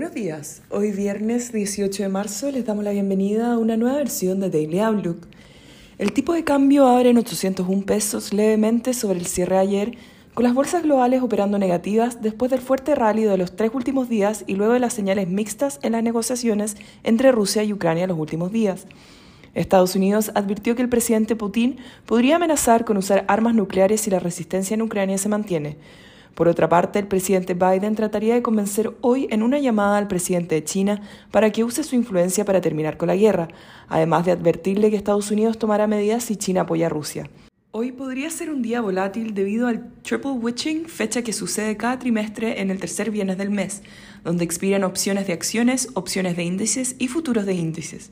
Buenos días. Hoy viernes 18 de marzo les damos la bienvenida a una nueva versión de Daily Outlook. El tipo de cambio abre en 801 pesos levemente sobre el cierre ayer, con las bolsas globales operando negativas después del fuerte rally de los tres últimos días y luego de las señales mixtas en las negociaciones entre Rusia y Ucrania los últimos días. Estados Unidos advirtió que el presidente Putin podría amenazar con usar armas nucleares si la resistencia en Ucrania se mantiene. Por otra parte, el presidente Biden trataría de convencer hoy en una llamada al presidente de China para que use su influencia para terminar con la guerra, además de advertirle que Estados Unidos tomará medidas si China apoya a Rusia. Hoy podría ser un día volátil debido al Triple Witching, fecha que sucede cada trimestre en el tercer viernes del mes, donde expiran opciones de acciones, opciones de índices y futuros de índices.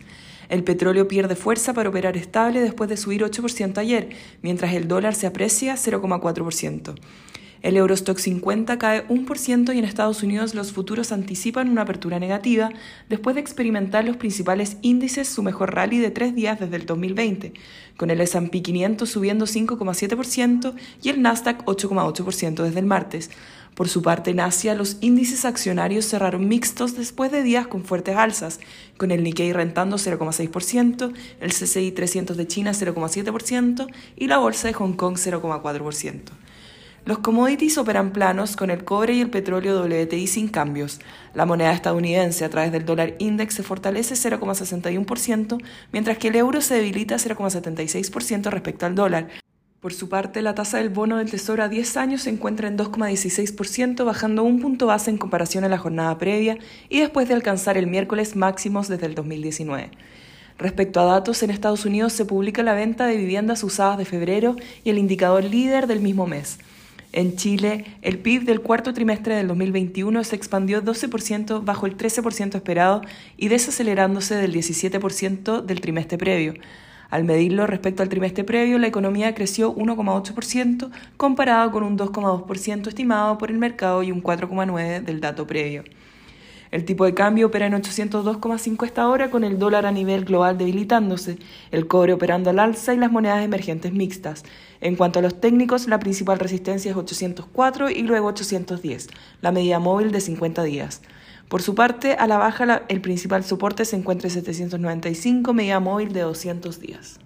El petróleo pierde fuerza para operar estable después de subir 8% ayer, mientras el dólar se aprecia 0,4%. El Eurostock 50 cae 1% y en Estados Unidos los futuros anticipan una apertura negativa después de experimentar los principales índices su mejor rally de tres días desde el 2020, con el S&P 500 subiendo 5,7% y el Nasdaq 8,8% desde el martes. Por su parte, en Asia, los índices accionarios cerraron mixtos después de días con fuertes alzas, con el Nikkei rentando 0,6%, el CCI 300 de China 0,7% y la bolsa de Hong Kong 0,4%. Los commodities operan planos con el cobre y el petróleo WTI sin cambios. La moneda estadounidense a través del dólar index se fortalece 0,61%, mientras que el euro se debilita 0,76% respecto al dólar. Por su parte, la tasa del bono del Tesoro a 10 años se encuentra en 2,16%, bajando un punto base en comparación a la jornada previa y después de alcanzar el miércoles máximos desde el 2019. Respecto a datos, en Estados Unidos se publica la venta de viviendas usadas de febrero y el indicador líder del mismo mes. En Chile, el PIB del cuarto trimestre del 2021 se expandió 12% bajo el 13% esperado y desacelerándose del 17% del trimestre previo. Al medirlo respecto al trimestre previo, la economía creció 1,8% comparado con un 2,2% estimado por el mercado y un 4,9% del dato previo. El tipo de cambio opera en 802,5 esta hora con el dólar a nivel global debilitándose, el cobre operando al alza y las monedas emergentes mixtas. En cuanto a los técnicos, la principal resistencia es 804 y luego 810, la medida móvil de 50 días. Por su parte, a la baja el principal soporte se encuentra en 795, medida móvil de 200 días.